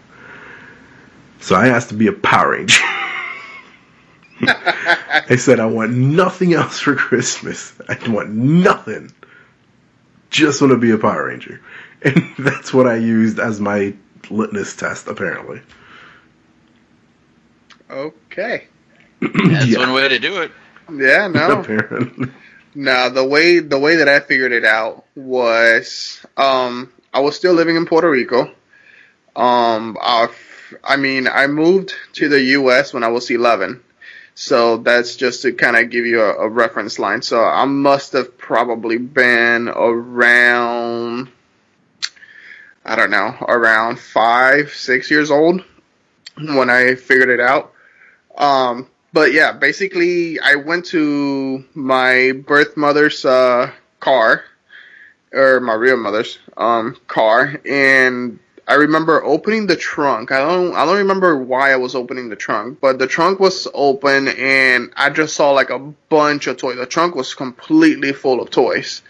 So I asked to be a Power Ranger. [laughs] I said, I want nothing else for Christmas. I want nothing. Just want to be a Power Ranger. [laughs] And that's what I used as my litmus test, apparently. Okay. That's Yeah. one way to do it. Yeah, no. [laughs] Apparently. No, the way the way that I figured it out was um I was still living in Puerto Rico. Um I, I mean, I moved to the US when I was 11. So that's just to kind of give you a, a reference line. So I must have probably been around I don't know, around 5, 6 years old. when I figured it out. Um, but yeah, basically, I went to my birth mother's uh, car, or my real mother's um, car, and I remember opening the trunk. I don't I don't remember why I was opening the trunk, but the trunk was open and I just saw like a bunch of toys. The trunk was completely full of toys.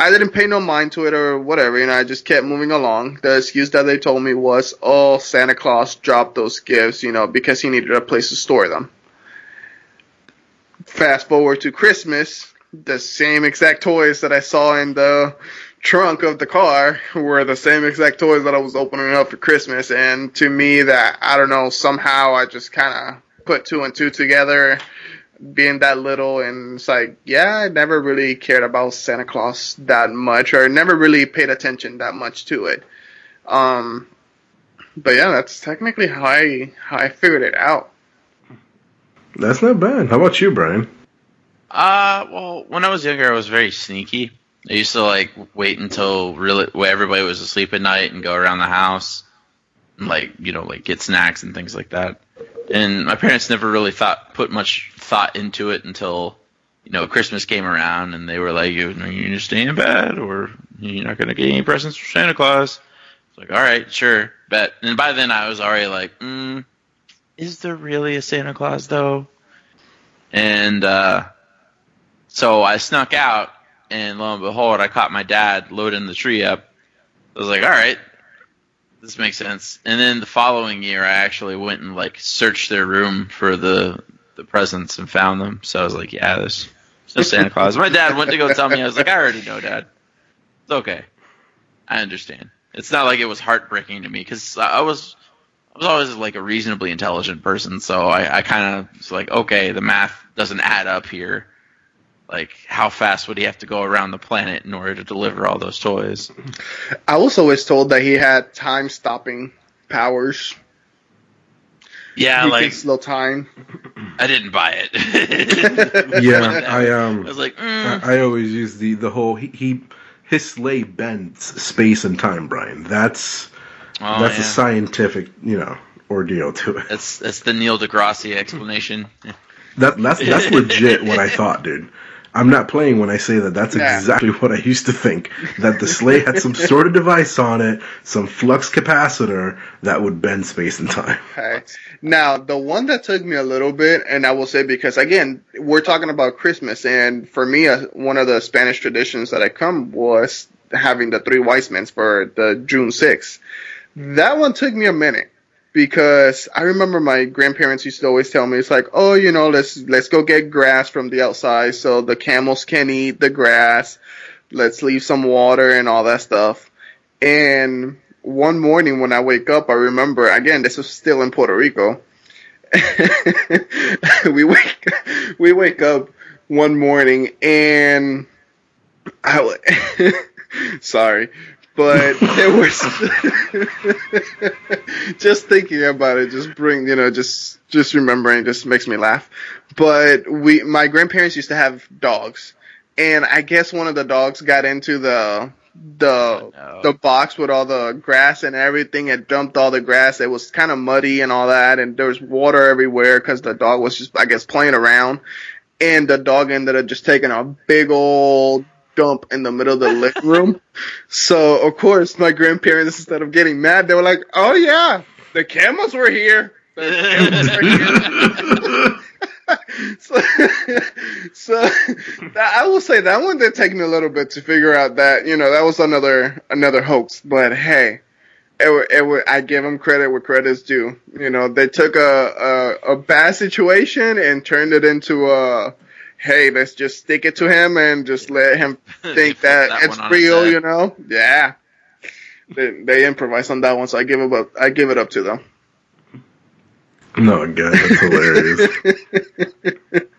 I didn't pay no mind to it or whatever, know, I just kept moving along. The excuse that they told me was, oh, Santa Claus dropped those gifts, you know, because he needed a place to store them. Fast forward to Christmas, the same exact toys that I saw in the trunk of the car were the same exact toys that I was opening up for Christmas. And to me, that I don't know, somehow I just kind of put two and two together, being that little. And it's like, yeah, I never really cared about Santa Claus that much, or never really paid attention that much to it. Um, but yeah, that's technically how I how I figured it out. That's not bad. How about you, Brian? Uh, well, when I was younger, I was very sneaky. I used to like wait until really where everybody was asleep at night and go around the house and like you know like get snacks and things like that. And my parents never really thought put much thought into it until you know Christmas came around and they were like, "You are you gonna stay in bed or you're not gonna get any presents from Santa Claus?" It's like, "All right, sure, bet." And by then I was already like, mm, "Is there really a Santa Claus though?" And uh, so I snuck out and lo and behold, I caught my dad loading the tree up. I was like, all right, this makes sense. And then the following year, I actually went and like searched their room for the the presents and found them. So I was like, yeah, there's, no Santa [laughs] Claus. My dad went to go tell me. I was like, I already know, Dad. It's okay. I understand. It's not like it was heartbreaking to me because I was I was always like a reasonably intelligent person. So I, I kind of was like, okay, the math doesn't add up here. Like, how fast would he have to go around the planet in order to deliver all those toys? I also was always told that he had time stopping powers. Yeah, he like slow time. I didn't buy it. [laughs] yeah, I um, I was like, mm. I, I, always use the the whole he, he his sleigh bends space and time, Brian. That's oh, that's yeah. a scientific, you know, ordeal to it. That's that's the Neil deGrasse explanation. that that's that's [laughs] legit what I thought, dude. I'm not playing when I say that. That's yeah. exactly what I used to think. That the sleigh had some sort of device on it, some flux capacitor that would bend space and time. Okay. Now, the one that took me a little bit, and I will say because again, we're talking about Christmas, and for me, uh, one of the Spanish traditions that I come was having the three wise men for the June 6th. That one took me a minute because I remember my grandparents used to always tell me it's like, oh, you know, let's let's go get grass from the outside so the camels can eat the grass. Let's leave some water and all that stuff. And one morning when I wake up, I remember again, this was still in Puerto Rico. [laughs] we wake we wake up one morning and I [laughs] sorry, but [laughs] it was [laughs] just thinking about it just bring you know just just remembering just makes me laugh. But we my grandparents used to have dogs. And i guess one of the dogs got into the the oh, no. the box with all the grass and everything it dumped all the grass. It was kind of muddy and all that. And there was water everywhere because the dog was just i guess playing around. And the dog ended up just taking a big old dump in the middle of the living room. So of course my grandparents instead of getting mad, they were like, "Oh yeah, the camels were here." [laughs] so, so that, I will say that one did take me a little bit to figure out that you know that was another another hoax. But hey, it, it, I give them credit where credit's due. You know, they took a, a, a bad situation and turned it into a hey, let's just stick it to him and just let him [laughs] think that, that, it's real, you know? Yeah. They, they improvise on that one, so I give up. I give it up to them. No, again, that's hilarious. [laughs]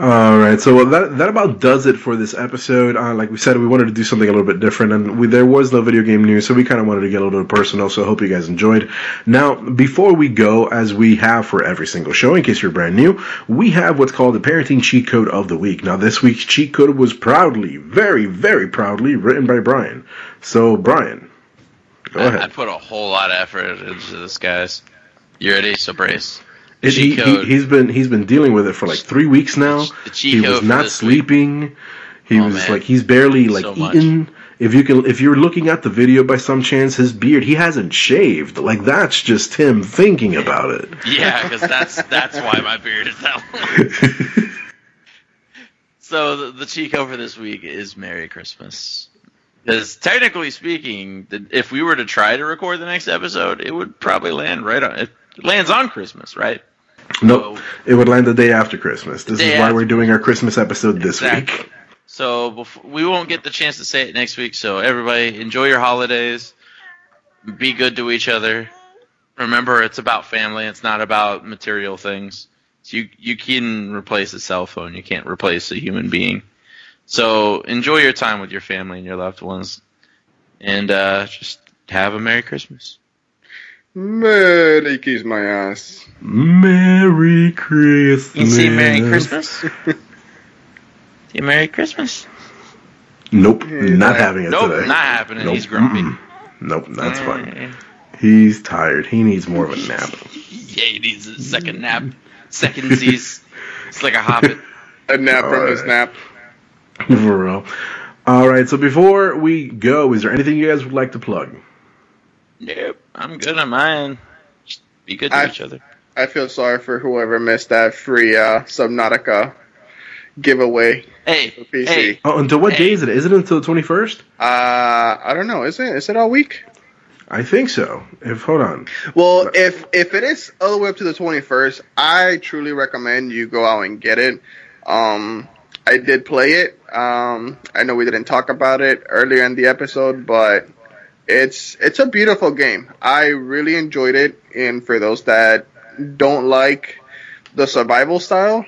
All right, so that that about does it for this episode. Uh, like we said, we wanted to do something a little bit different, and we, there was no video game news, so we kind of wanted to get a little bit personal. So I hope you guys enjoyed. Now, before we go, as we have for every single show, in case you're brand new, we have what's called the parenting cheat code of the week. Now, this week's cheat code was proudly, very, very proudly written by Brian. So, Brian, go I, ahead. I put a whole lot of effort into this, guys. You ready? So brace. It, he, Cheat he, has been he's been dealing with it for like three weeks now. The He was not this week. sleeping. He Oh, was man. like he's barely like So much. eating. If you can, if you're looking at the video by some chance, his beard he hasn't shaved. Like that's just him thinking about it. Yeah, because that's that's why my beard is that [laughs] long. So the, the cheat code for this week is Merry Christmas. Because technically speaking, the, if we were to try to record the next episode, it would probably land right on. It lands on Christmas, right? Nope, it would land the day after Christmas. This is why after we're doing our Christmas episode this Exactly. week. So before, we won't get the chance to say it next week. So everybody, enjoy your holidays. Be good to each other. Remember, it's about family. It's not about material things. So you you can replace a cell phone. You can't replace a human being. So enjoy your time with your family and your loved ones, and uh, just have a Merry Christmas. Merry kiss my ass. Merry Christmas. You see Merry Christmas. Merry Christmas. Nope, Yeah, not that- having it Nope, today. not happening. Nope, He's grumpy. mm-mm. Nope, that's fine. Mm. He's tired. He needs more of a nap. Yeah, he needs a second nap. Secondsies. It's like a hobbit. [laughs] A nap from his Alright. nap. For real. All right. So before we go, is there anything you guys would like to plug? Nope, I'm good on mine. Just be good to I- each other. I feel sorry for whoever missed that free uh, Subnautica giveaway Hey, for PC. hey, Oh, until what day is it? Is it until the twenty first? Uh, I don't know. Is it? Is it all week? I think so. If hold on. Well, if if it is all the way up to the twenty first, I truly recommend you go out and get it. Um, I did play it. Um, I know we didn't talk about it earlier in the episode, but it's it's a beautiful game. I really enjoyed it, and for those that don't like the survival style,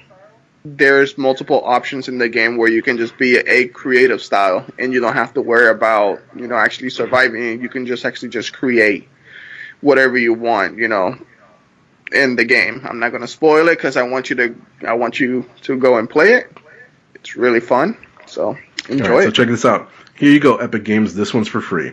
there's multiple options in the game where you can just be a creative style, and you don't have to worry about you know actually surviving. You can just actually just create whatever you want, you know, in the game. I'm not going to spoil it because I want you to I want you to go and play it. It's really fun, so enjoy right, so it. check this out. Here you go, Epic Games. This one's for free.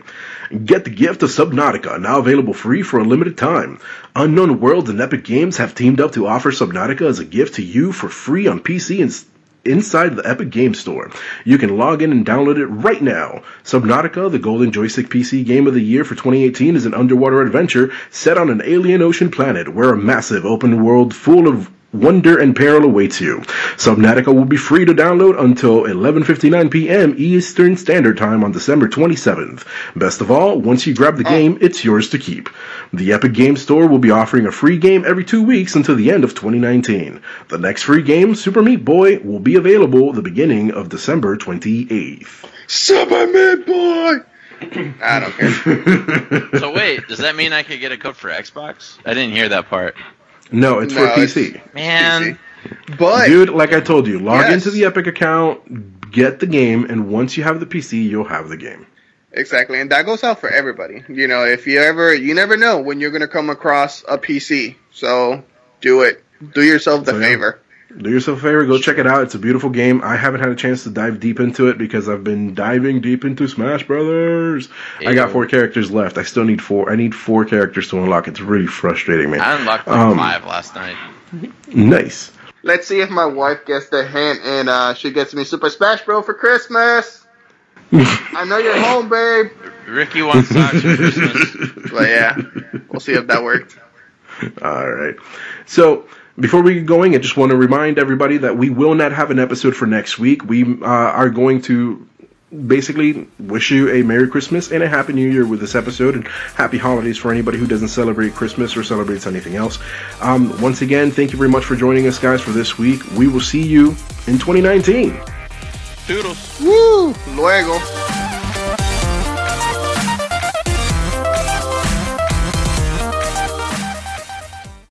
Get the gift of Subnautica, now available free for a limited time. Unknown Worlds and Epic Games have teamed up to offer Subnautica as a gift to you for free on PC and inside the Epic Game Store. You can log in and download it right now. Subnautica, the Golden Joystick PC Game of the Year for 2018, is an underwater adventure set on an alien ocean planet where a massive open world full of wonder and peril awaits you. Subnautica will be free to download until 11:59 p.m. Eastern Standard Time on December 27th. Best of all, once you grab the oh. game, it's yours to keep. The Epic Game Store will be offering a free game every 2 weeks until the end of 2019. The next free game, Super Meat Boy, will be available the beginning of December 28th. Super Meat Boy. [clears throat] I don't care. [laughs] So wait, does that mean I could get a code for Xbox? I didn't hear that part. No, it's No, for it's- PC. Man, But Dude, like I told you, log Yes. into the Epic account, get the game, and once you have the PC, you'll have the game. Exactly, and that goes out for everybody. You know, if you ever, you never know when you're gonna come across a PC. So do it. Do yourself the So, yeah. Favor. Do yourself a favor, go check it out. It's a beautiful game. I haven't had a chance to dive deep into it because I've been diving deep into Smash Brothers. I got four characters left. I still need four. I need four characters to unlock. It's really frustrating, man. I unlocked like Um, five last night. Nice. Let's see if my wife gets the hint and uh, she gets me Super Smash Bro for Christmas. [laughs] I know you're home, babe. Ricky wants socks for Christmas. [laughs] But yeah, we'll see if that worked. All right. So before we get going, I just want to remind everybody that we will not have an episode for next week. We uh, are going to basically wish you a Merry Christmas and a Happy New Year with this episode, and Happy Holidays for anybody who doesn't celebrate Christmas or celebrates anything else. Um, once again, thank you very much for joining us, guys, for this week. We will see you in 2019. Toodles. Woo! Luego.